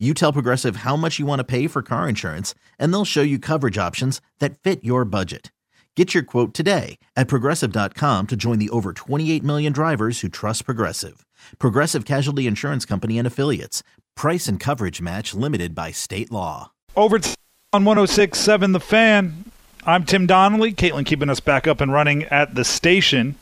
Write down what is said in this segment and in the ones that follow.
you tell Progressive how much you want to pay for car insurance, and they'll show you coverage options that fit your budget. Get your quote today at progressive.com to join the over 28 million drivers who trust Progressive. Progressive Casualty Insurance Company and Affiliates. Price and coverage match limited by state law. Over on 1067 The Fan. I'm Tim Donnelly. Caitlin keeping us back up and running at the station.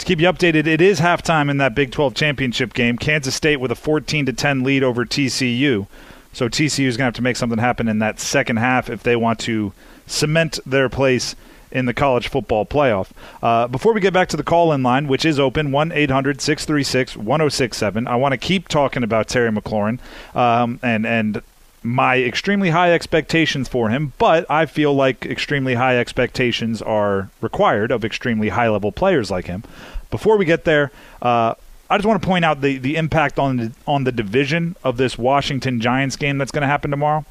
To keep you updated, it is halftime in that Big 12 championship game. Kansas State with a 14 to 10 lead over TCU. So TCU is going to have to make something happen in that second half if they want to cement their place in the college football playoff. Uh, before we get back to the call in line, which is open 1 800 636 1067, I want to keep talking about Terry McLaurin um, and, and my extremely high expectations for him, but I feel like extremely high expectations are required of extremely high level players like him. Before we get there, uh, I just want to point out the, the impact on the, on the division of this Washington Giants game that's going to happen tomorrow.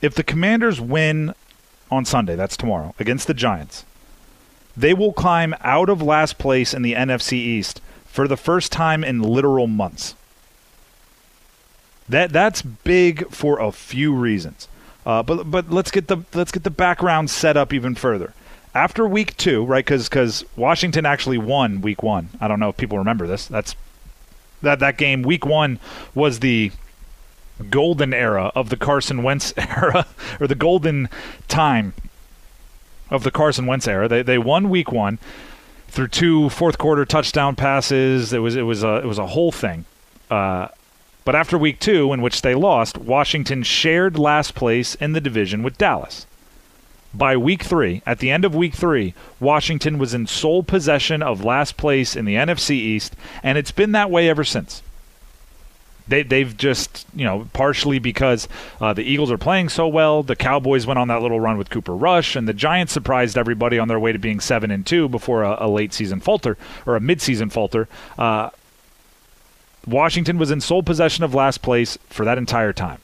If the Commanders win on Sunday, that's tomorrow, against the Giants, they will climb out of last place in the NFC East for the first time in literal months. That that's big for a few reasons. Uh, but but let's get the let's get the background set up even further. After week two, right? Because because Washington actually won week one. I don't know if people remember this. That's that that game. Week one was the golden era of the Carson Wentz era, or the golden time of the Carson Wentz era. They they won week one through two fourth quarter touchdown passes. It was it was a it was a whole thing. Uh, but after week two, in which they lost, Washington shared last place in the division with Dallas. By week three, at the end of week three, Washington was in sole possession of last place in the NFC East, and it's been that way ever since. They, they've just, you know, partially because uh, the Eagles are playing so well. The Cowboys went on that little run with Cooper Rush, and the Giants surprised everybody on their way to being seven and two before a, a late season falter or a mid season falter. Uh, Washington was in sole possession of last place for that entire time.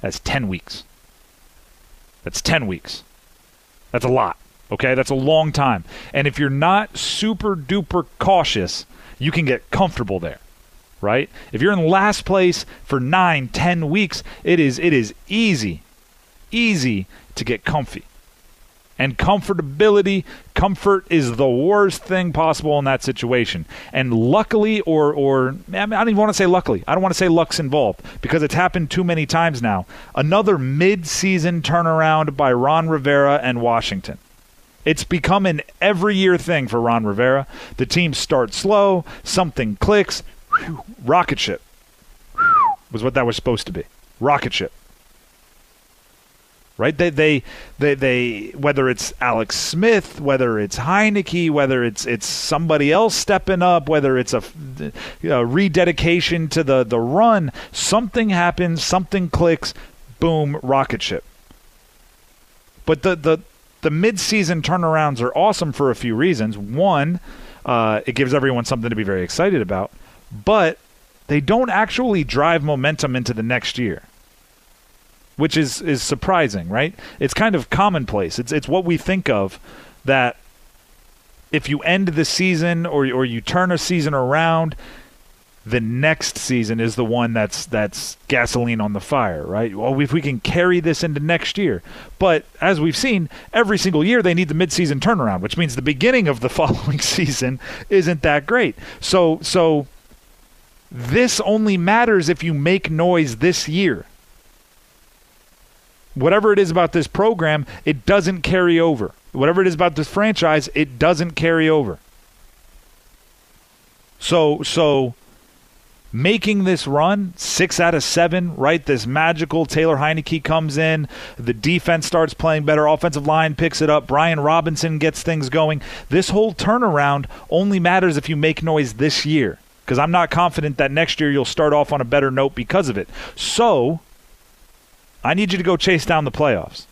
That's 10 weeks. That's 10 weeks. That's a lot. Okay? That's a long time. And if you're not super duper cautious, you can get comfortable there. Right? If you're in last place for nine, ten weeks, it is it is easy, easy to get comfy and comfortability comfort is the worst thing possible in that situation. And luckily or or I, don't even want to say luckily. I don't want to say luck's involved because it's happened too many times now. Another mid-season turnaround by ron rivera and washington. It's become an every year thing for ron rivera. The team starts slow something clicks whew, rocket ship whew, was what that was supposed to be. Rocket ship right? They, they, they, they, whether it's Alex Smith, whether it's Heinicke, whether it's it's somebody else stepping up, whether it's a, a rededication to the the run, something happens, something clicks, boom, rocket ship. But the the the mid-season turnarounds are awesome for a few reasons. One, uh, it gives everyone something to be very excited about, but they don't actually drive momentum into the next year which is is surprising, right? It's kind of commonplace. It's it's what we think of that if you end the season or or you turn a season around, the next season is the one that's that's gasoline on the fire, right? Well, if we can carry this into next year, but as we've seen, every single year they need the midseason turnaround, which means the beginning of the following season isn't that great. So so this only matters if you make noise this year whatever it is about this program, it doesn't carry over. Whatever it is about this franchise, it doesn't carry over. So so making this run, six out of seven, right? This magical Taylor Heinicke comes in, the defense starts playing better, offensive line picks it up, Brian Robinson gets things going. This whole turnaround only matters if you make noise this year. Because I'm not confident that next year you'll start off on a better note because of it. So I need you to go chase down the playoffs.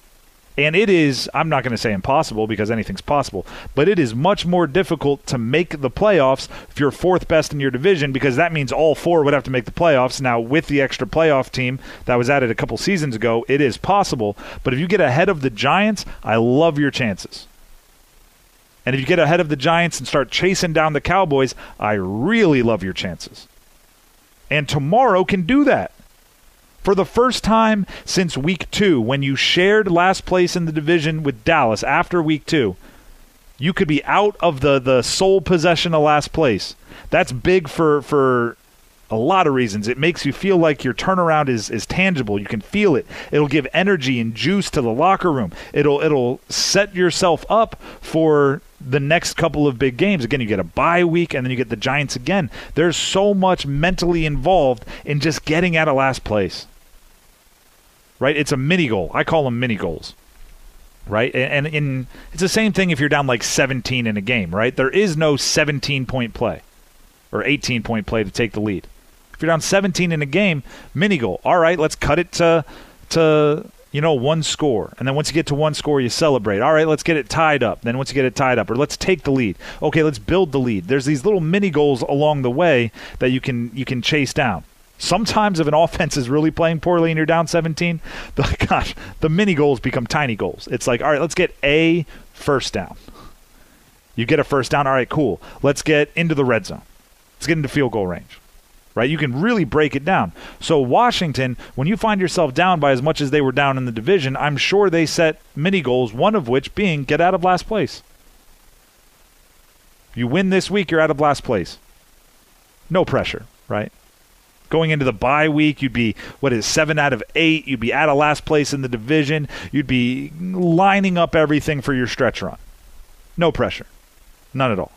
And it is, I'm not going to say impossible because anything's possible, but it is much more difficult to make the playoffs if you're fourth best in your division because that means all four would have to make the playoffs. Now, with the extra playoff team that was added a couple seasons ago, it is possible. But if you get ahead of the Giants, I love your chances. And if you get ahead of the Giants and start chasing down the Cowboys, I really love your chances. And tomorrow can do that. For the first time since week two, when you shared last place in the division with Dallas after week two, you could be out of the, the sole possession of last place. That's big for, for a lot of reasons. It makes you feel like your turnaround is, is tangible. You can feel it. It'll give energy and juice to the locker room. It'll it'll set yourself up for the next couple of big games. Again, you get a bye week and then you get the Giants again. There's so much mentally involved in just getting out of last place right? It's a mini goal. I call them mini goals, right? And, in it's the same thing if you're down like 17 in a game, right? There is no 17 point play or 18 point play to take the lead. If you're down 17 in a game, mini goal. All right, let's cut it to to you know one score, and then once you get to one score, you celebrate. All right, let's get it tied up. Then once you get it tied up, or let's take the lead. Okay, let's build the lead. There's these little mini goals along the way that you can you can chase down. Sometimes if an offense is really playing poorly and you're down 17, the, gosh, the mini goals become tiny goals. It's like, all right, let's get a first down. You get a first down. All right, cool. Let's get into the red zone. Let's get into field goal range. Right? You can really break it down. So Washington, when you find yourself down by as much as they were down in the division, I'm sure they set mini goals, one of which being get out of last place. You win this week, you're out of last place. No pressure, right? Going into the bye week, you'd be what is seven out of eight. You'd be out of last place in the division. You'd be lining up everything for your stretch run. No pressure, none at all.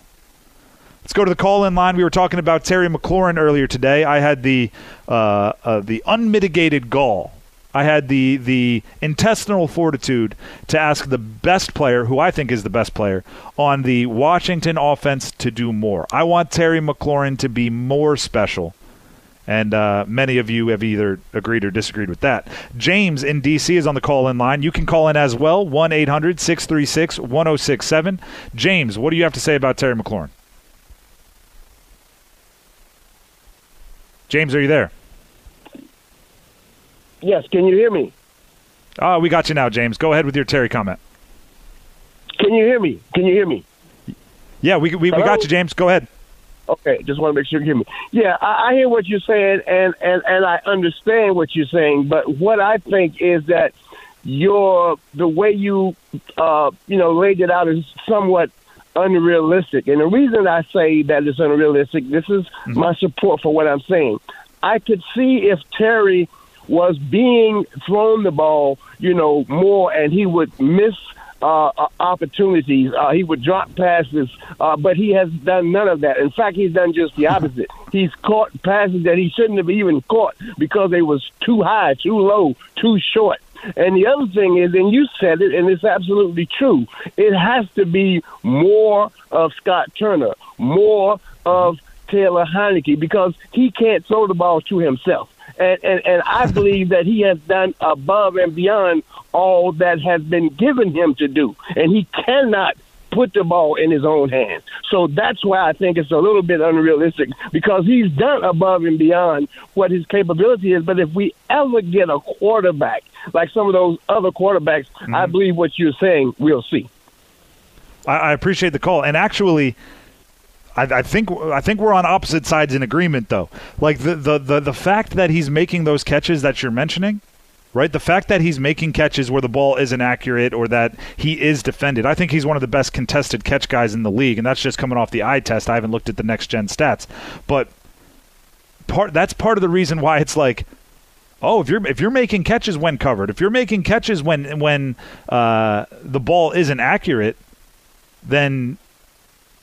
Let's go to the call-in line. We were talking about Terry McLaurin earlier today. I had the uh, uh, the unmitigated gall. I had the the intestinal fortitude to ask the best player, who I think is the best player, on the Washington offense to do more. I want Terry McLaurin to be more special and uh, many of you have either agreed or disagreed with that. James in D.C. is on the call in line. You can call in as well, 1 800 636 1067. James, what do you have to say about Terry McLaurin? James, are you there? Yes, can you hear me? Oh, we got you now, James. Go ahead with your Terry comment. Can you hear me? Can you hear me? Yeah, we, we, we got you, James. Go ahead. Okay, just want to make sure you hear me. Yeah, I, I hear what you're saying, and, and, and I understand what you're saying. But what I think is that your the way you uh, you know laid it out is somewhat unrealistic. And the reason I say that it's unrealistic, this is mm-hmm. my support for what I'm saying. I could see if Terry was being thrown the ball, you know, more, and he would miss uh, uh, opportunities. Uh, he would drop passes, uh, but he has done none of that. In fact, he's done just the opposite. he's caught passes that he shouldn't have even caught because they was too high, too low, too short. And the other thing is, and you said it, and it's absolutely true. It has to be more of Scott Turner, more of Taylor Heinicke, because he can't throw the ball to himself. And, and, and I believe that he has done above and beyond all that has been given him to do. And he cannot put the ball in his own hands. So that's why I think it's a little bit unrealistic because he's done above and beyond what his capability is. But if we ever get a quarterback like some of those other quarterbacks, mm-hmm. I believe what you're saying we'll see. I, I appreciate the call. And actually, I, I, think I think we're on opposite sides in agreement, though. Like the, the the the fact that he's making those catches that you're mentioning, right? The fact that he's making catches where the ball isn't accurate or that he is defended. I think he's one of the best contested catch guys in the league, and that's just coming off the eye test. I haven't looked at the next gen stats, but part that's part of the reason why it's like. Oh, if you're if you're making catches when covered, if you're making catches when when uh, the ball isn't accurate, then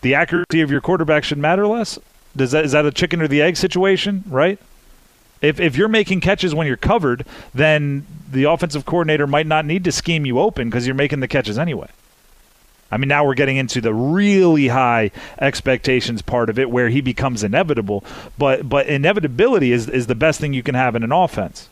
the accuracy of your quarterback should matter less? Does that is that a chicken or the egg situation, right? If if you're making catches when you're covered, then the offensive coordinator might not need to scheme you open because you're making the catches anyway. I mean, now we're getting into the really high expectations part of it where he becomes inevitable. But but inevitability is is the best thing you can have in an offense.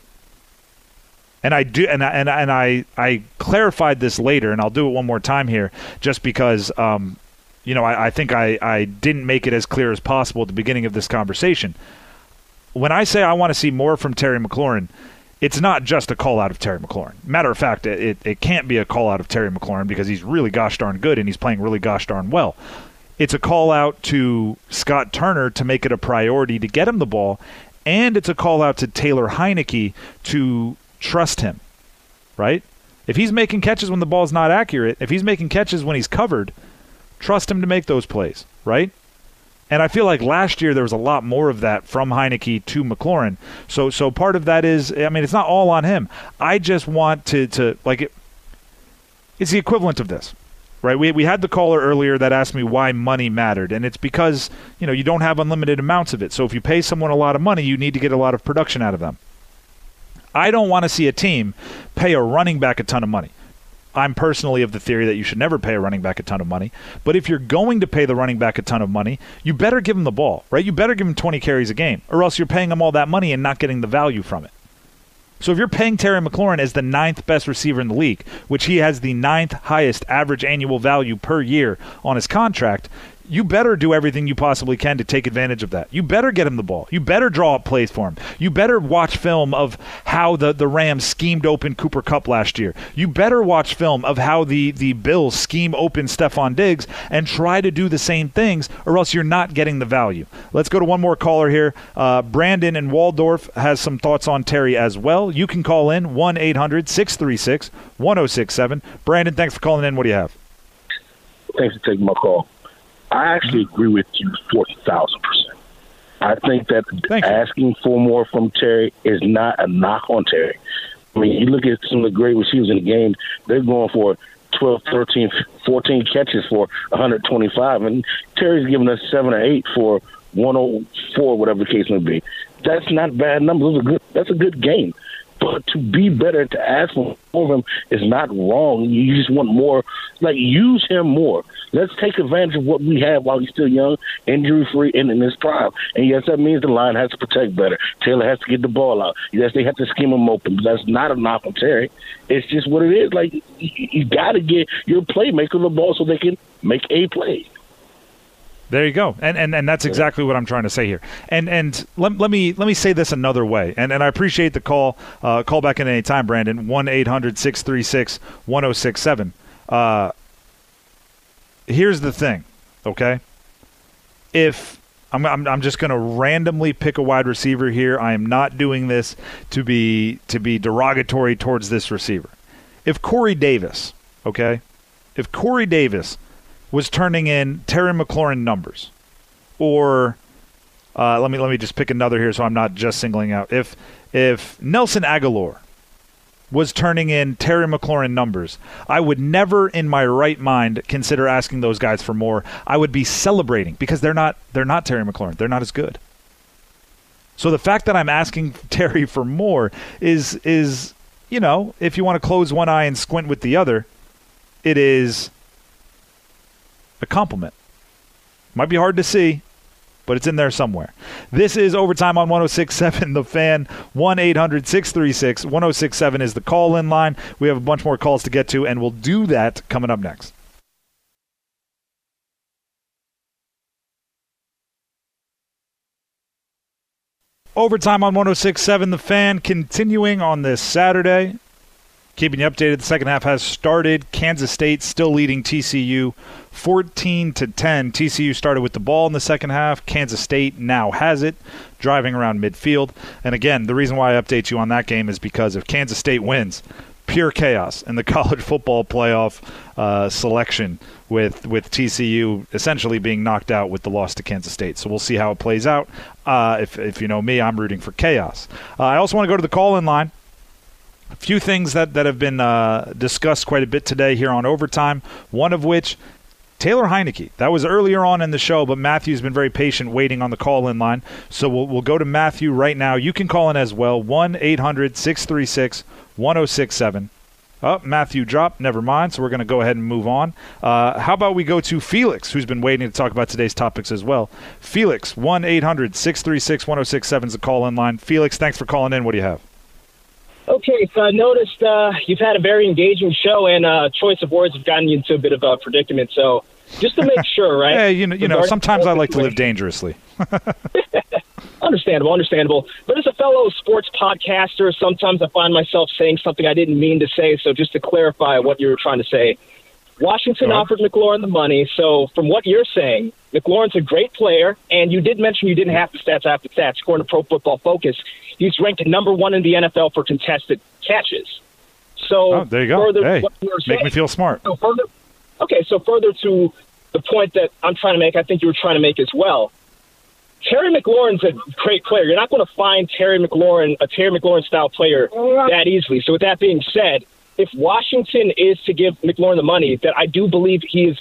And I do, and I, and I, and I, I clarified this later, and I'll do it one more time here, just because, um, you know, I, I think I, I didn't make it as clear as possible at the beginning of this conversation. When I say I want to see more from Terry McLaurin, it's not just a call out of Terry McLaurin. Matter of fact, it, it can't be a call out of Terry McLaurin because he's really gosh darn good and he's playing really gosh darn well. It's a call out to Scott Turner to make it a priority to get him the ball, and it's a call out to Taylor Heinicke to trust him, right? If he's making catches when the ball's not accurate, if he's making catches when he's covered, trust him to make those plays, right? And I feel like last year there was a lot more of that from Heinicke to McLaurin. So so part of that is I mean it's not all on him. I just want to to like it, it's the equivalent of this. Right? We we had the caller earlier that asked me why money mattered and it's because, you know, you don't have unlimited amounts of it. So if you pay someone a lot of money, you need to get a lot of production out of them. I don't want to see a team pay a running back a ton of money. I'm personally of the theory that you should never pay a running back a ton of money. But if you're going to pay the running back a ton of money, you better give him the ball, right? You better give him 20 carries a game, or else you're paying him all that money and not getting the value from it. So if you're paying Terry McLaurin as the ninth best receiver in the league, which he has the ninth highest average annual value per year on his contract, you better do everything you possibly can to take advantage of that. You better get him the ball. You better draw up plays for him. You better watch film of how the, the Rams schemed open Cooper Kupp last year. You better watch film of how the, the Bills scheme open Stefon Diggs and try to do the same things, or else you're not getting the value. Let's go to one more caller here. Uh, Brandon in Waldorf has some thoughts on Terry as well. You can call in 1 800 636 1067. Brandon, thanks for calling in. What do you have? Thanks for taking my call. I actually agree with you forty thousand percent. I think that Thank you. asking for more from Terry is not a knock on Terry. I mean, you look at some of the great receivers in the game; they're going for 12, 13, 14 catches for 125, and Terry's giving us seven or eight for 104, whatever the case may be. That's not bad numbers. Those are good. That's a good game. But to be better, to ask for him is not wrong. You just want more. Like use him more. Let's take advantage of what we have while he's still young, injury free, and in his prime. And yes, that means the line has to protect better. Taylor has to get the ball out. Yes, they have to scheme him open. But that's not a knock on Terry. It's just what it is. Like you got to get your playmaker the ball so they can make a play. There you go, and and, and that's exactly what I'm trying to say here. And and let, let me let me say this another way. And and I appreciate the call. Uh, call back in any time, Brandon. 1-800-636-1067. Uh, here's the thing, okay? If I'm, I'm, I'm just going to randomly pick a wide receiver here. I am not doing this to be to be derogatory towards this receiver. If Corey Davis, okay, if Corey Davis was turning in Terry McLaurin numbers, or uh, let me let me just pick another here, so I'm not just singling out. If if Nelson Agholor was turning in Terry McLaurin numbers, I would never in my right mind consider asking those guys for more. I would be celebrating because they're not they're not Terry McLaurin. They're not as good. So the fact that I'm asking Terry for more is is you know, if you want to close one eye and squint with the other, it is a compliment. Might be hard to see, but it's in there somewhere. This is Overtime on 1067 The Fan. 1 800 636 1067 is the call in line. We have a bunch more calls to get to, and we'll do that coming up next. Overtime on 1067 The Fan continuing on this Saturday. Keeping you updated, the second half has started. Kansas State still leading TCU 14 to 10. TCU started with the ball in the second half. Kansas State now has it, driving around midfield. And again, the reason why I update you on that game is because if Kansas State wins, pure chaos in the college football playoff uh, selection with with TCU essentially being knocked out with the loss to Kansas State. So we'll see how it plays out. Uh, if if you know me, I'm rooting for chaos. Uh, I also want to go to the call-in line. A few things that, that have been uh, discussed quite a bit today here on overtime. One of which, Taylor Heinicke. That was earlier on in the show, but Matthew's been very patient waiting on the call in line. So we'll, we'll go to Matthew right now. You can call in as well 1 800 636 1067. Oh, Matthew dropped. Never mind. So we're going to go ahead and move on. Uh, how about we go to Felix, who's been waiting to talk about today's topics as well? Felix, 1 800 636 1067 is the call in line. Felix, thanks for calling in. What do you have? Okay, so I noticed uh, you've had a very engaging show, and uh, choice of words have gotten you into a bit of a predicament. So, just to make sure, right? Hey, you know, you know, sometimes I like to live dangerously. Understandable, understandable. But as a fellow sports podcaster, sometimes I find myself saying something I didn't mean to say. So, just to clarify what you were trying to say, Washington on. offered McLaurin the money. So, from what you're saying, McLaurin's a great player, and you did mention you didn't have the stats after stats. According to Pro Football Focus, he's ranked number one in the NFL for contested catches. So, Oh, there you go. Further, Hey, were make me feel smart. so further, okay, so further to the point that I'm trying to make, I think you were trying to make as well. Terry McLaurin's a great player. You're not going to find Terry McLaurin, a Terry McLaurin style player, that easily. So with that being said, if Washington is to give McLaurin the money that I do believe he is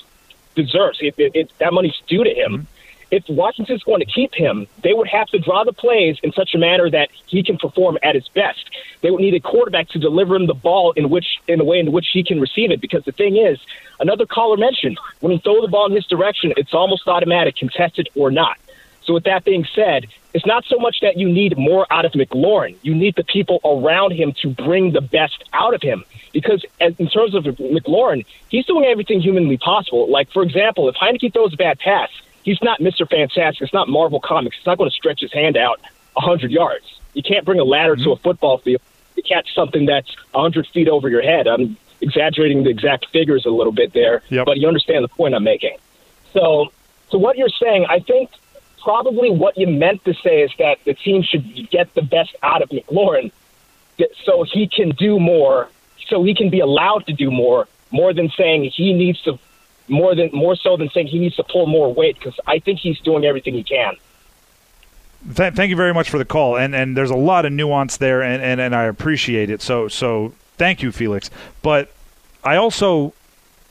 deserves, if it, it, that money's due to him. If Washington's going to keep him, they would have to draw the plays in such a manner that he can perform at his best. They would need a quarterback to deliver him the ball in which in the way in which he can receive it. Because the thing is, another caller mentioned when you throw the ball in his direction, it's almost automatic, contested or not. So with that being said, it's not so much that you need more out of McLaurin. You need the people around him to bring the best out of him. Because as, in terms of McLaurin, he's doing everything humanly possible. Like, for example, if Heinicke throws a bad pass, he's not Mr. Fantastic. It's not Marvel Comics. He's not going to stretch his hand out 100 yards. You can't bring a ladder to a mm-hmm. football field to catch something that's 100 feet over your head. I'm exaggerating the exact figures a little bit there, Yep. but you understand the point I'm making. So, so what you're saying, I think probably what you meant to say is that the team should get the best out of McLaurin so he can do more, so he can be allowed to do more, more than saying he needs to, more than more so than saying he needs to pull more weight because I think he's doing everything he can. Th- thank you very much for the call, and and there's a lot of nuance there, and, and, and I appreciate it. So so thank you, Felix. But I also,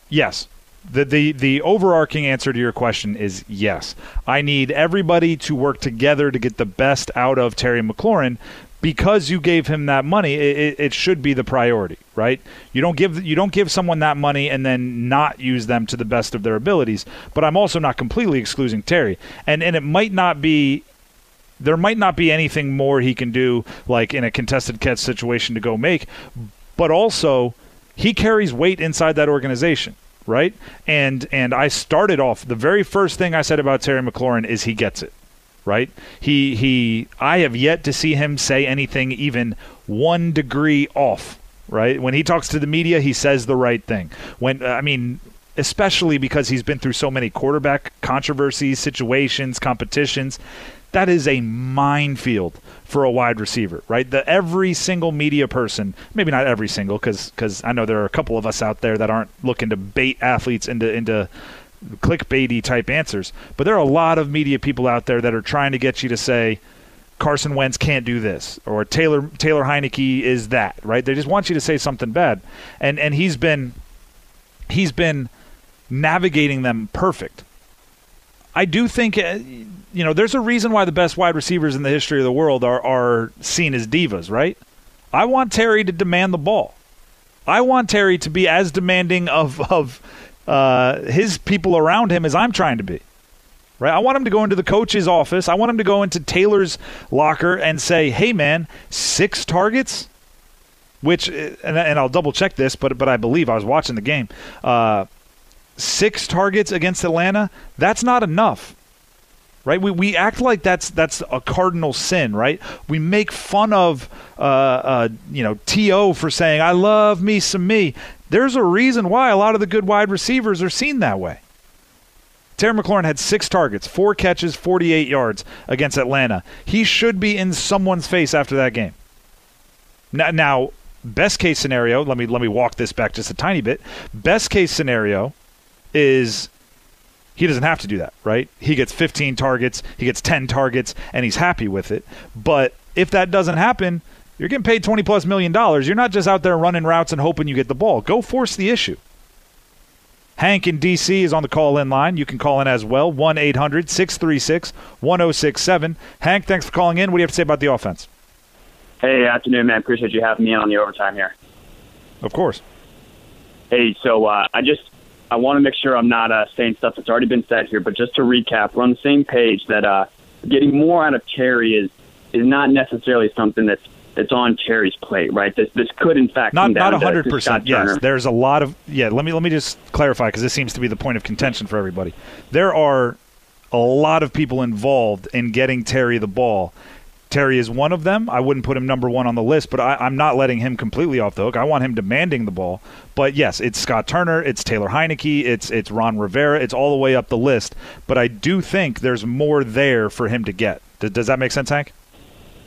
yes, the, the the overarching answer to your question is yes. I need everybody to work together to get the best out of Terry McLaurin. Because you gave him that money, it, it, should be the priority, right? You don't give you don't give someone that money and then not use them to the best of their abilities. But I'm also not completely excluding Terry, and and it might not be there might not be anything more he can do, like in a contested catch situation, to go make. But also, he carries weight inside that organization, right? And and I started off the very first thing I said about Terry McLaurin is he gets it, right? He he. I have yet to see him say anything even one degree off. Right when he talks to the media, he says the right thing. When uh, I mean, especially because he's been through so many quarterback controversies, situations, competitions. That is a minefield for a wide receiver, right? The every single media person, maybe not every single, because I know there are a couple of us out there that aren't looking to bait athletes into into clickbaity type answers, but there are a lot of media people out there that are trying to get you to say Carson Wentz can't do this or Taylor Taylor Heinicke is that, right? They just want you to say something bad, and and he's been he's been navigating them perfect. I do think uh, you know there's a reason why the best wide receivers in the history of the world are are seen as divas, right? I want Terry to demand the ball. I want Terry to be as demanding of of uh, his people around him as I'm trying to be. Right? I want him to go into the coach's office. I want him to go into Taylor's locker and say, "Hey, man, six targets." Which, and, and I'll double check this, but but I believe I was watching the game. Uh, six targets against Atlanta. That's not enough right? We, we act like that's that's a cardinal sin, right? We make fun of uh, uh, you know T.O. for saying I love me some me. There's a reason why a lot of the good wide receivers are seen that way. Terry McLaurin had six targets, four catches, 48 yards against Atlanta. He should be in someone's face after that game. Now, now, best case scenario. Let me let me walk this back just a tiny bit. Best case scenario is he doesn't have to do that, right? He gets 15 targets, he gets 10 targets, and he's happy with it. But if that doesn't happen, you're getting paid 20 plus million dollars. You're not just out there running routes and hoping you get the ball. Go force the issue. Hank in DC is on the call in line. You can call in as well 1 800 636 1067. Hank, thanks for calling in. What do you have to say about the offense? Hey, afternoon, man. Appreciate you having me on the overtime here. Of course. Hey, so uh, I just I want to make sure I'm not uh, saying stuff that's already been said here, but just to recap, we're on the same page that uh, getting more out of Terry is is not necessarily something that's that's on Terry's plate, right? This this could in fact not not hundred percent. Yes, there's a lot of yeah. Let me let me just clarify because this seems to be the point of contention for everybody. There are a lot of people involved in getting Terry the ball. Terry is one of them. I wouldn't put him number one on the list, but I, I'm not letting him completely off the hook. I want him demanding the ball. But yes, it's Scott Turner, it's Taylor Heinicke, it's it's Ron Rivera, it's all the way up the list. But I do think there's more there for him to get. Does, does that make sense, Hank?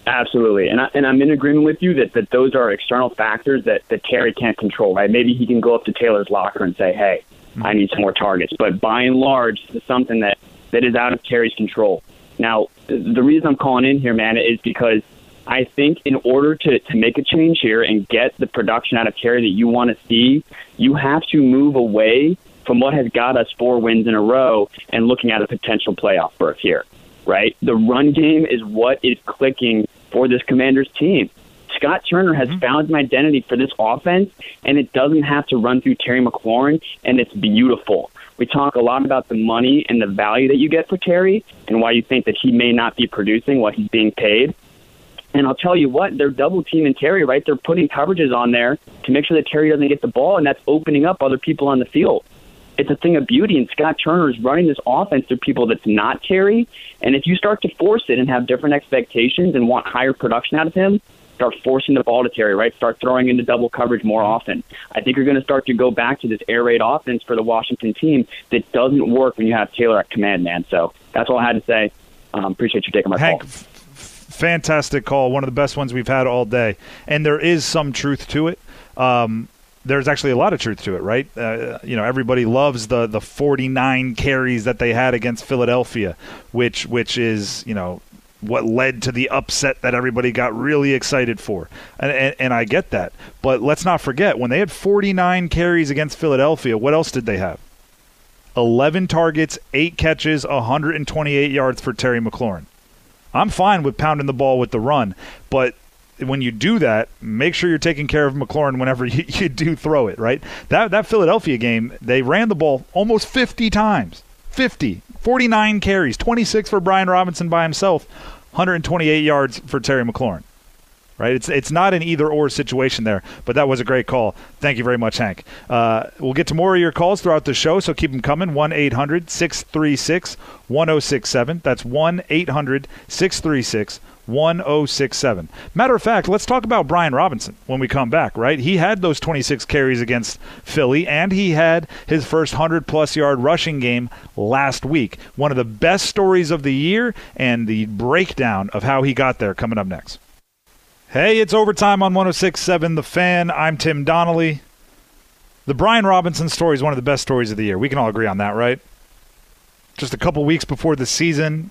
Absolutely, and I, and I'm in agreement with you that, that those are external factors that, that Terry can't control. Right? Maybe he can go up to Taylor's locker and say, "Hey, I need some more targets." But by and large, is something that that is out of Terry's control. Now, the reason I'm calling in here, man, is because I think in order to, to make a change here and get the production out of Terry that you want to see, you have to move away from what has got us four wins in a row and looking at a potential playoff berth here, right? The run game is what is clicking for this Commanders team. Scott Turner has mm-hmm. found an identity for this offense, and it doesn't have to run through Terry McLaurin, and it's beautiful. We talk a lot about the money and the value that you get for Terry and why you think that he may not be producing what he's being paid. And I'll tell you what, they're double teaming Terry, right? They're putting coverages on there to make sure that Terry doesn't get the ball, and that's opening up other people on the field. It's a thing of beauty, and Scott Turner is running this offense through people that's not Terry. And if you start to force it and have different expectations and want higher production out of him, start forcing the ball to Terry, right? Start throwing into double coverage more often. I think you're going to start to go back to this air raid offense for the Washington team that doesn't work when you have Taylor at command, man. So that's all I had to say. Um, appreciate you taking my Hank, call. f- fantastic call. One of the best ones we've had all day. And there is some truth to it. Um, there's actually a lot of truth to it, right? Uh, you know, everybody loves the the 49 carries that they had against Philadelphia, which which is you know what led to the upset that everybody got really excited for, and, and and I get that. But let's not forget when they had 49 carries against Philadelphia, what else did they have? 11 targets, eight catches, 128 yards for Terry McLaurin. I'm fine with pounding the ball with the run, but when you do that, make sure you're taking care of McLaurin whenever you, you do throw it, right? That that Philadelphia game, they ran the ball almost 50 times. 50. 49 carries, 26 for Brian Robinson by himself, 128 yards for Terry McLaurin. Right? It's it's not an either or situation there, but that was a great call. Thank you very much, Hank. Uh, we'll get to more of your calls throughout the show, so keep them coming. 1 800 636 1067. That's 1 800 636 1067. Matter of fact, let's talk about Brian Robinson when we come back, right? He had those 26 carries against Philly, and he had his first 100 plus yard rushing game last week. One of the best stories of the year, and the breakdown of how he got there coming up next. Hey, it's overtime on 1067 The Fan. I'm Tim Donnelly. The Brian Robinson story is one of the best stories of the year. We can all agree on that, right? Just a couple weeks before the season,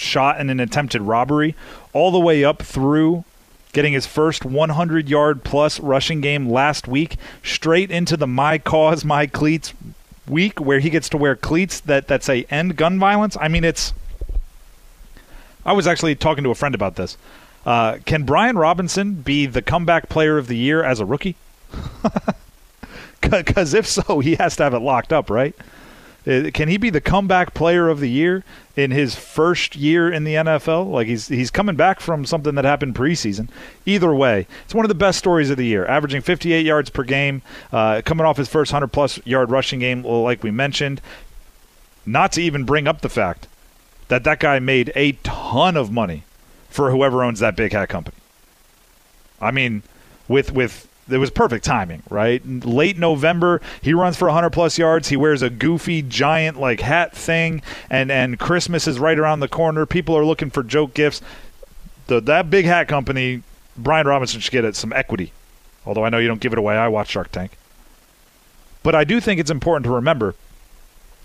shot in an attempted robbery, all the way up through getting his first 100 yard plus rushing game last week, straight into the My Cause, My Cleats week where he gets to wear cleats that, that say end gun violence. I mean, it's. I was actually talking to a friend about this. Uh, can Brian Robinson be the comeback player of the year as a rookie? Because if so, he has to have it locked up, right? Uh, Can he be the comeback player of the year in his first year in the NFL? Like he's he's coming back from something that happened preseason. Either way, it's one of the best stories of the year. Averaging 58 yards per game, uh, coming off his first 100 plus yard rushing game, like we mentioned. Not to even bring up the fact that that guy made a ton of money for whoever owns that big hat company. I mean, with with it was perfect timing, right? Late November, he runs for 100 plus yards. He wears a goofy giant like hat thing, and and Christmas is right around the corner. People are looking for joke gifts. The that big hat company, Brian Robinson should get it some equity. Although I know you don't give it away. I watch Shark Tank, but I do think it's important to remember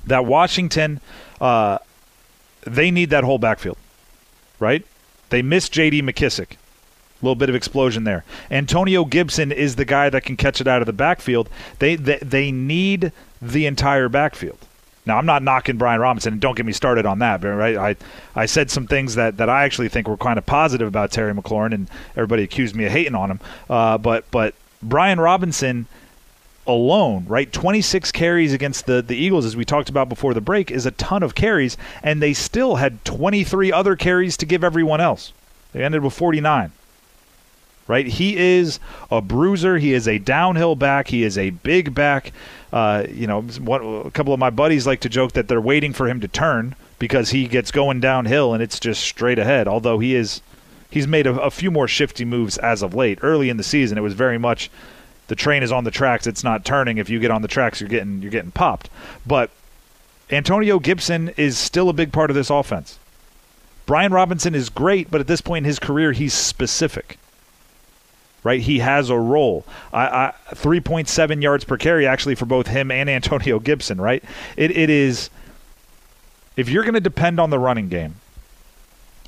that Washington, uh, they need that whole backfield, right? They miss J.D. McKissic. Little bit of explosion there. Antonio Gibson is the guy that can catch it out of the backfield. They they, they need the entire backfield. Now I'm not knocking Brian Robinson, and don't get me started on that. But right, I I said some things that, that I actually think were kind of positive about Terry McLaurin, and everybody accused me of hating on him. Uh, but but Brian Robinson alone, right? 26 carries against the, the Eagles, as we talked about before the break, is a ton of carries, and they still had 23 other carries to give everyone else. They ended with 49. Right? He is a bruiser. He is a downhill back. He is a big back. Uh, you know, a couple of my buddies like to joke that they're waiting for him to turn because he gets going downhill and it's just straight ahead. Although he is, he's made a, a few more shifty moves as of late. Early in the season, it was very much the train is on the tracks. It's not turning. If you get on the tracks, you're getting you're getting popped. But Antonio Gibson is still a big part of this offense. Brian Robinson is great, but at this point in his career, he's specific. Right, he has a role. I, I, 3.7 yards per carry actually for both him and Antonio Gibson. Right, it, it is. If you're going to depend on the running game,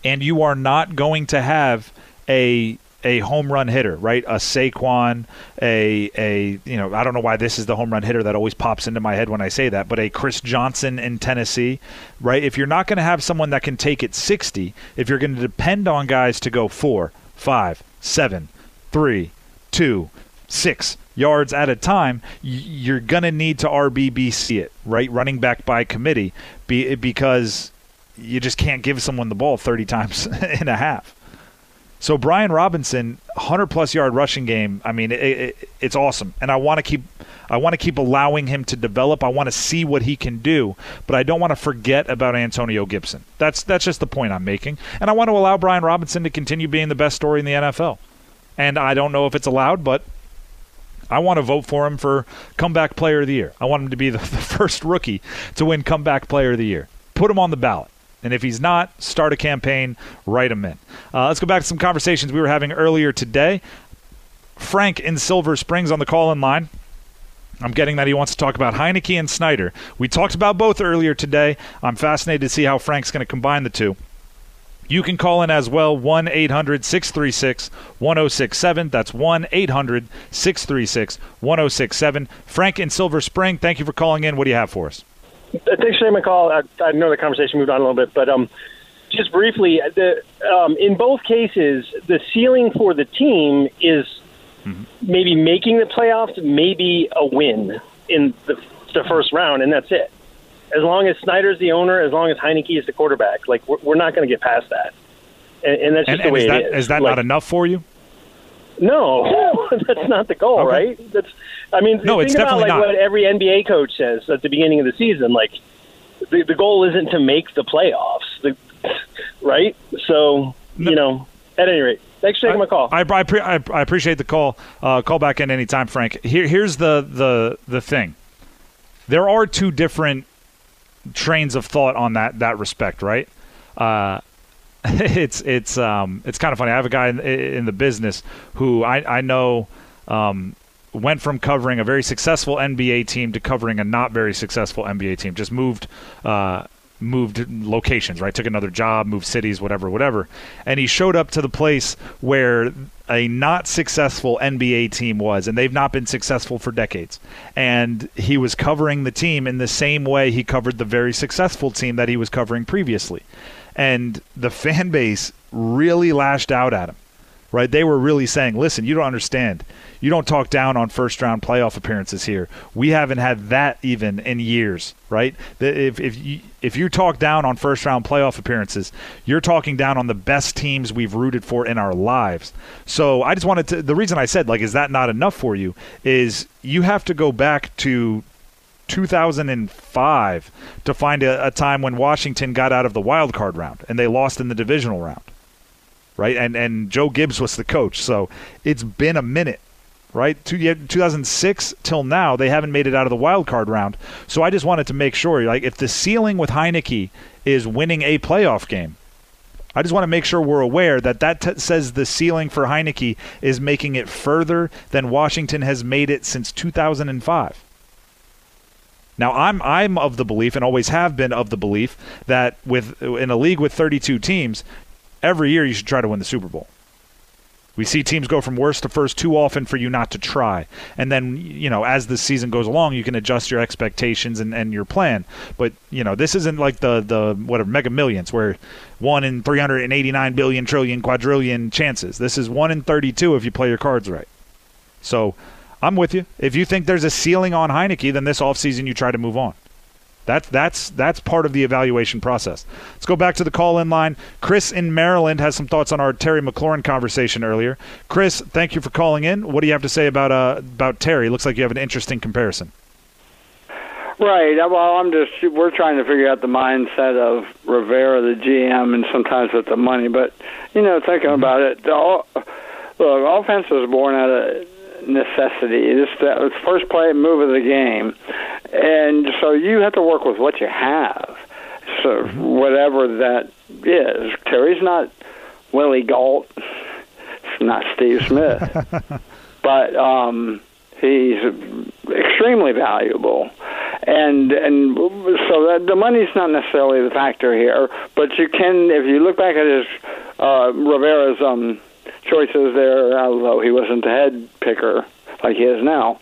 and you are not going to have a a home run hitter, right? A Saquon, a a you know, I don't know why this is the home run hitter that always pops into my head when I say that, but a Chris Johnson in Tennessee, right? If you're not going to have someone that can take it 60, if you're going to depend on guys to go four, five, seven, three, two, six yards at a time, you're going to need to RBBC it, right? Running back by committee, be, because you just can't give someone the ball 30 times in a half. So Brian Robinson, 100 plus yard rushing game. I mean, it, it, it's awesome, and I want to keep I want to keep allowing him to develop. I want to see what he can do, but I don't want to forget about Antonio Gibson. That's that's just the point I'm making, and I want to allow Brian Robinson to continue being the best story in the NFL. And I don't know if it's allowed, but I want to vote for him for comeback player of the year. I want him to be the, the first rookie to win comeback player of the year. Put him on the ballot. And if he's not, start a campaign, write him in. Uh, let's go back to some conversations we were having earlier today. Frank in Silver Springs on the call in line. I'm getting that he wants to talk about Heinicke and Snyder. We talked about both earlier today. I'm fascinated to see how Frank's going to combine the two. You can call in as well, 1 800 636 1067. That's 1 800 636 1067. Frank in Silver Spring, thank you for calling in. What do you have for us? Thanks for taking my call. I, I know the conversation moved on a little bit, but um, just briefly, the, um, in both cases, the ceiling for the team is mm-hmm. maybe making the playoffs, maybe a win in the, the first round, and that's it. As long as Snyder's the owner, as long as Heinicke is the quarterback, like we're, we're not going to get past that, and, and that's just and, the and way is it that, is. Is that like, not enough for you? No, that's not the goal, okay. right? That's I mean, no, think it's about definitely like not. what every NBA coach says at the beginning of the season. Like, the, the goal isn't to make the playoffs, the, right? So, no. you know, at any rate, thanks for taking I, my call. I, I, I appreciate the call. Uh, call back in anytime, Frank. Here, here's the, the the thing. There are two different trains of thought on that that respect, right? Uh, it's it's um it's kind of funny. I have a guy in, in the business who I I know um, went from covering a very successful NBA team to covering a not very successful NBA team. Just moved. Uh, moved locations, right? Took another job, moved cities, whatever, whatever. And he showed up to the place where a not successful NBA team was, and they've not been successful for decades. And he was covering the team in the same way he covered the very successful team that he was covering previously. And the fan base really lashed out at him right? They were really saying, listen, you don't understand. You don't talk down on first round playoff appearances here. We haven't had that even in years, right? If, if, you, if you talk down on first round playoff appearances, you're talking down on the best teams we've rooted for in our lives. So I just wanted to, the reason I said, like, is that not enough for you? Is you have to go back to 2005 to find a, a time when Washington got out of the wild card round and they lost in the divisional round right? And and Joe Gibbs was the coach, so it's been a minute, right? Two 2006 till now, they haven't made it out of the wild card round. So I just wanted to make sure, like, if the ceiling with Heinicke is winning a playoff game. I just want to make sure we're aware that that t- says the ceiling for Heinicke is making it further than Washington has made it since 2005. Now I'm I'm of the belief and always have been of the belief that with in a league with 32 teams, every year you should try to win the Super Bowl. We see teams go from worst to first too often for you not to try. And then, you know, as the season goes along, you can adjust your expectations and, and your plan. But, you know, this isn't like the, the whatever, mega millions where one in 389 billion, trillion, quadrillion chances. This is one in 32 if you play your cards right. So I'm with you. If you think there's a ceiling on Heinicke, then this offseason you try to move on. That's that's that's part of the evaluation process. Let's go back to the call in line. Chris in Maryland has some thoughts on our Terry McLaurin conversation earlier. Chris, thank you for calling in. What do you have to say about uh, about Terry? Looks like you have an interesting comparison. Right. Uh, well, I'm just we're trying to figure out the mindset of Rivera, the GM, and sometimes with the money. But you know, thinking mm-hmm. about it, the, look, offense was born out of necessity. It's the first play move of the game, and so you have to work with what you have. So whatever that is, Terry's not Willie Gault. It's not Steve Smith, but um, he's extremely valuable and and so that the money's not necessarily the factor here, but you can if you look back at his uh, Rivera's um, choices there, although he wasn't the head picker like he is now,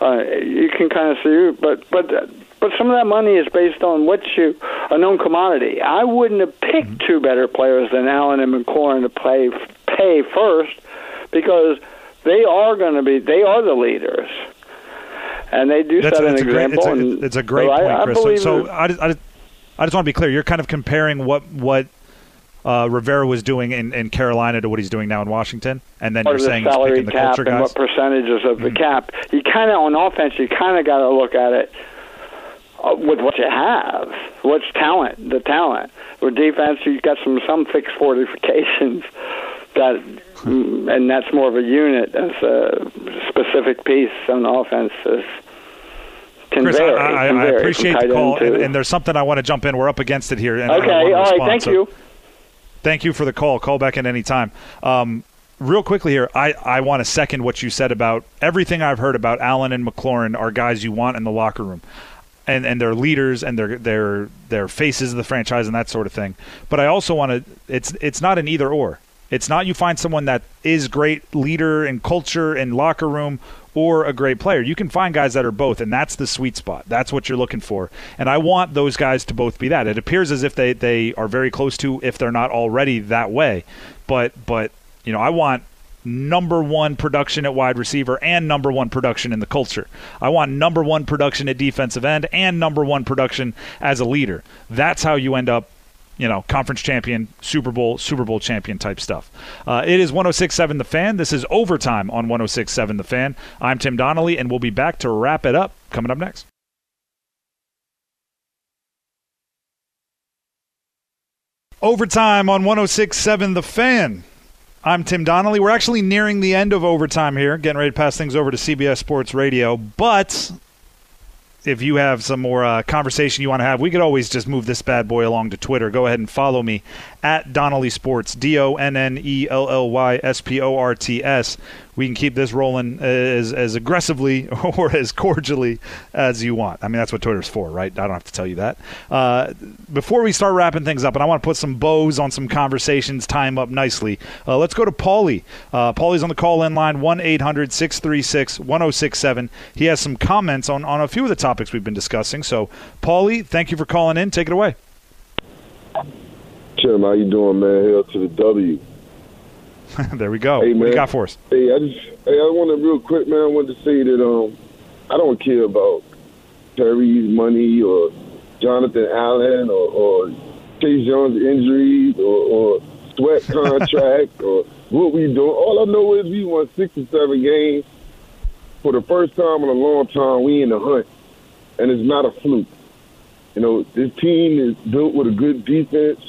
uh, you can kind of see. But but but some of that money is based on what you a known commodity. I wouldn't have picked mm-hmm. two better players than Allen and McLaurin to play pay first because they are going to be they are the leaders and they do that's, set that's an example. Great, it's, a, it's a great so point, I, I Chris. So, so I, I, I just want to be clear. You're kind of comparing what what uh, Rivera was doing in, in Carolina to what he's doing now in Washington, and then you're saying the salary he's picking the culture and guys. what percentages of mm-hmm. the cap. You kind of on offense, you kind of got to look at it uh, with what you have. What's talent? The talent. With defense, you've got some some fixed fortifications that, mm, and that's more of a unit as a specific piece on offense. Is, Chris, vary. I, I, I appreciate the call, and, and there's something I want to jump in. We're up against it here. And I Okay, all right, thank So you. Thank you for the call. Call back at any time. Um, real quickly here, I, I want to second what you said about everything I've heard about Allen and McLaurin are guys you want in the locker room. And, and they're leaders and they're they're they're faces of the franchise and that sort of thing. But I also want to it's it's not an either or. It's not you find someone that is great leader and culture and locker room or a great player. You can find guys that are both, and that's the sweet spot. That's what you're looking for. And I want those guys to both be that. It appears as if they, they are very close to, if they're not already that way. But but you know, I want number one production at wide receiver and number one production in the culture. I want number one production at defensive end and number one production as a leader. That's how you end up you know, conference champion, Super Bowl, Super Bowl champion type stuff. Uh, it is 1067 The Fan. This is overtime on 1067 The Fan. I'm Tim Donnelly, and we'll be back to wrap it up coming up next. Overtime on 1067 The Fan. I'm Tim Donnelly. We're actually nearing the end of overtime here, getting ready to pass things over to CBS Sports Radio. But if you have some more uh, conversation you want to have, we could always just move this bad boy along to Twitter. Go ahead and follow me at Donnelly Sports, D O N N E L L Y S P O R T S. We can keep this rolling as, as aggressively or as cordially as you want. I mean, that's what Twitter's for, right? I don't have to tell you that. Uh, before we start wrapping things up, and I want to put some bows on some conversations, time up nicely, uh, let's go to Paulie. Uh, Paulie's on the call in line 1 800 636 1067. He has some comments on, on a few of the topics we've been discussing. So, Paulie, thank you for calling in. Take it away. Tim, how you doing, man? Hell to the W. there we go. Hey, what do you got for us? Hey, I just, hey, I wanted real quick, man. I wanted to say that um, I don't care about Terry's money or Jonathan Allen or, or Chase Young's injuries or, or sweat contract or what we doing. All I know is we won six or seven games for the first time in a long time. We in the hunt, and it's not a fluke. You know, this team is built with a good defense.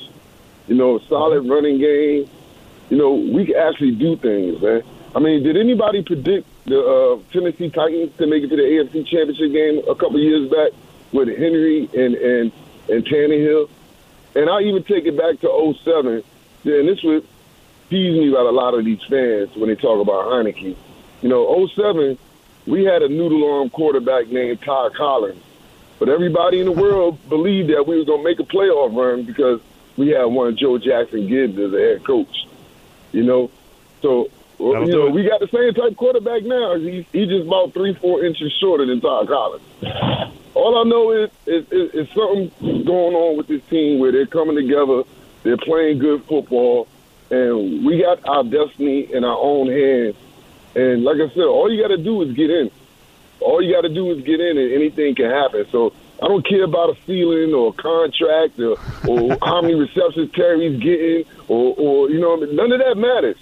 You know, a solid running game. You know, we can actually do things, man. I mean, did anybody predict the uh, Tennessee Titans to make it to the AFC Championship game a couple years back with Henry and and and Tannehill? And I even take it back to 07. And this would tease me about a lot of these fans when they talk about Heinicke. You know, 07, we had a noodle arm quarterback named Todd Collins. But everybody in the world believed that we was going to make a playoff run because we had one Joe Jackson Gibbs as a head coach. You know, so you know we got the same type quarterback now. He's he's just about three four inches shorter than Todd Collins. All I know is is, is is something going on with this team where they're coming together, they're playing good football, and we got our destiny in our own hands. And like I said, all you got to do is get in. All you got to do is get in, and anything can happen. So I don't care about a ceiling or a contract or, or how many receptions Terry's getting or, or you know none of that matters.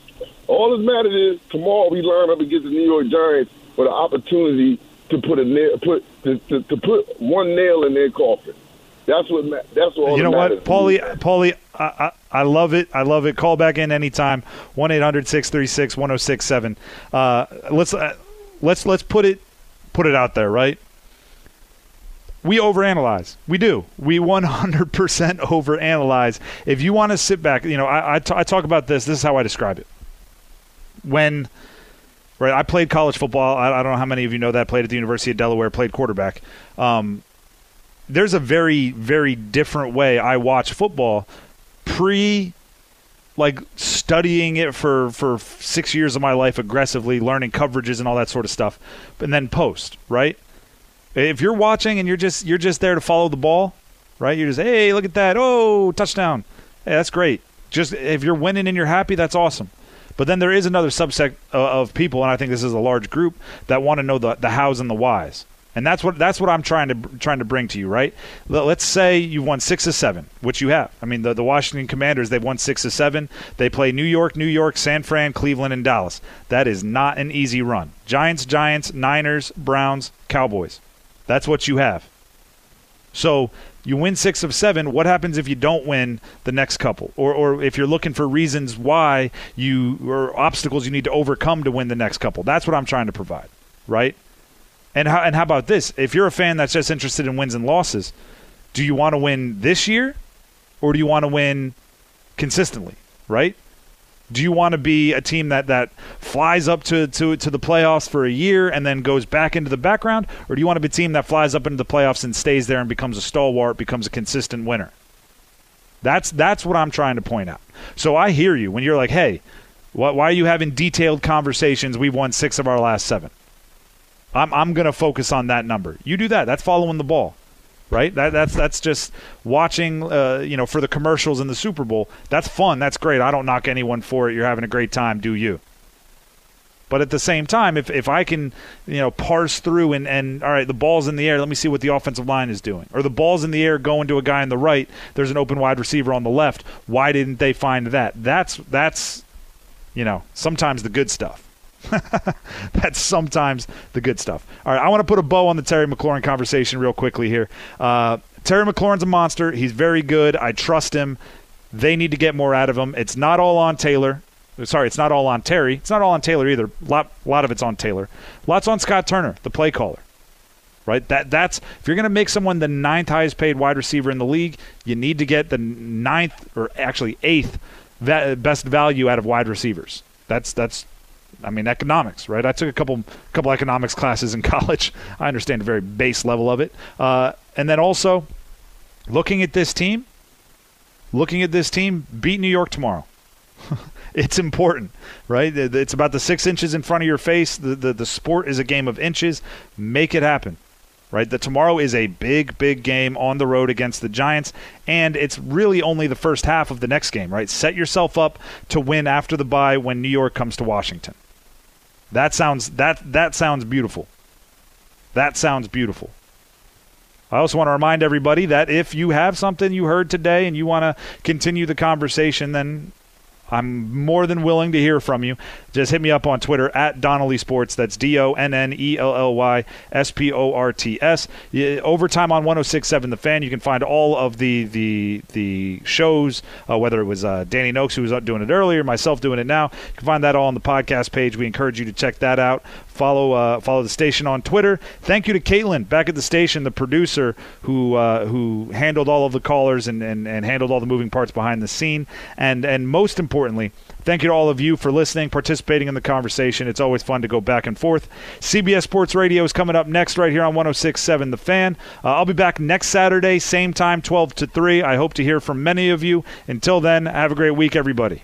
All that matters is tomorrow we line up against the New York Giants with an opportunity to put a nail, put to, to, to put one nail in their coffin. That's what. That's what. You know what, Paulie? Paulie, I, I, I, love it. I love it. Call back in anytime. One 1067 Uh, let's uh, let's let's put it put it out there, right? We overanalyze. We do. We 100% overanalyze. If you want to sit back, you know, I, I, t- I talk about this. This is how I describe it. When right? I played college football. I, I, don't know how many of you know that. Played at the University of Delaware. Played quarterback. Um, there's a very very different way I watch football pre like studying it for for 6 years of my life aggressively learning coverages and all that sort of stuff and then post right if you're watching and you're just you're just there to follow the ball right you're just hey look at that oh touchdown hey that's great just if you're winning and you're happy that's awesome but then there is another subset uh, of people and I think this is a large group that want to know the the hows and the whys and that's what that's what I'm trying to trying to bring to you, right? Let's say you've won six of seven, which you have. I mean, the, the Washington Commanders they've won six of seven. They play New York, New York, San Fran, Cleveland, and Dallas. That is not an easy run. Giants, Giants, Niners, Browns, Cowboys. That's what you have. So you win six of seven. What happens if you don't win the next couple, or or if you're looking for reasons why you or obstacles you need to overcome to win the next couple? That's what I'm trying to provide, right? And how and how about this? If you're a fan that's just interested in wins and losses, do you want to win this year or do you want to win consistently, right? Do you want to be a team that, that flies up to, to, to the playoffs for a year and then goes back into the background? Or do you want to be a team that flies up into the playoffs and stays there and becomes a stalwart, becomes a consistent winner? That's that's what I'm trying to point out. So I hear you when you're like, hey, why are you having detailed conversations? We've won six of our last seven. I'm I'm going to focus on that number. You do that. That's following the ball, right? That that's that's just watching. Uh, you know, for the commercials in the Super Bowl. That's fun. That's great. I don't knock anyone for it. You're having a great time. Do you? But at the same time, if, if I can, you know, parse through and, and all right, the ball's in the air, let me see what the offensive line is doing. Or the ball's in the air going to a guy on the right, there's an open wide receiver on the left. Why didn't they find that? That's that's you know, sometimes the good stuff. That's sometimes the good stuff. All right, I want to put a bow on the Terry McLaurin conversation real quickly here. Uh, Terry McLaurin's a monster. He's very good. I trust him. They need to get more out of him. It's not all on Taylor. Sorry, it's not all on Terry. It's not all on Taylor either. A lot, lot of it's on Taylor. Lots on Scott Turner, the play caller. Right? That that's if you're going to make someone the ninth highest paid wide receiver in the league, you need to get the ninth or actually eighth best value out of wide receivers. That's that's I mean, economics, right? I took a couple couple economics classes in college. I understand a very base level of it. Uh, and then also, looking at this team, looking at this team, beat New York tomorrow. it's important, right? It's about the six inches in front of your face. The, the the sport is a game of inches. Make it happen, right? That tomorrow is a big, big game on the road against the Giants, and it's really only the first half of the next game, right? Set yourself up to win after the bye when New York comes to Washington. That sounds that that sounds beautiful. That sounds beautiful. I also want to remind everybody that if you have something you heard today and you want to continue the conversation, then I'm more than willing to hear from you. Just hit me up on Twitter at Donnelly Sports. That's D O N N E L L Y S P O R T S. Overtime on 106.7 The Fan. You can find all of the the the shows, uh, whether it was uh, Danny Noakes who was doing it earlier, myself doing it now. You can find that all on the podcast page. We encourage you to check that out. Follow uh, follow the station on Twitter. Thank you to Caitlin back at the station, the producer who uh, who handled all of the callers and, and, and handled all the moving parts behind the scene. And and most importantly, Thank you to all of you for listening, participating in the conversation. It's always fun to go back and forth. CBS Sports Radio is coming up next right here on 1067 The Fan. Uh, I'll be back next Saturday, same time, 12 to 3. I hope to hear from many of you. Until then, have a great week, everybody.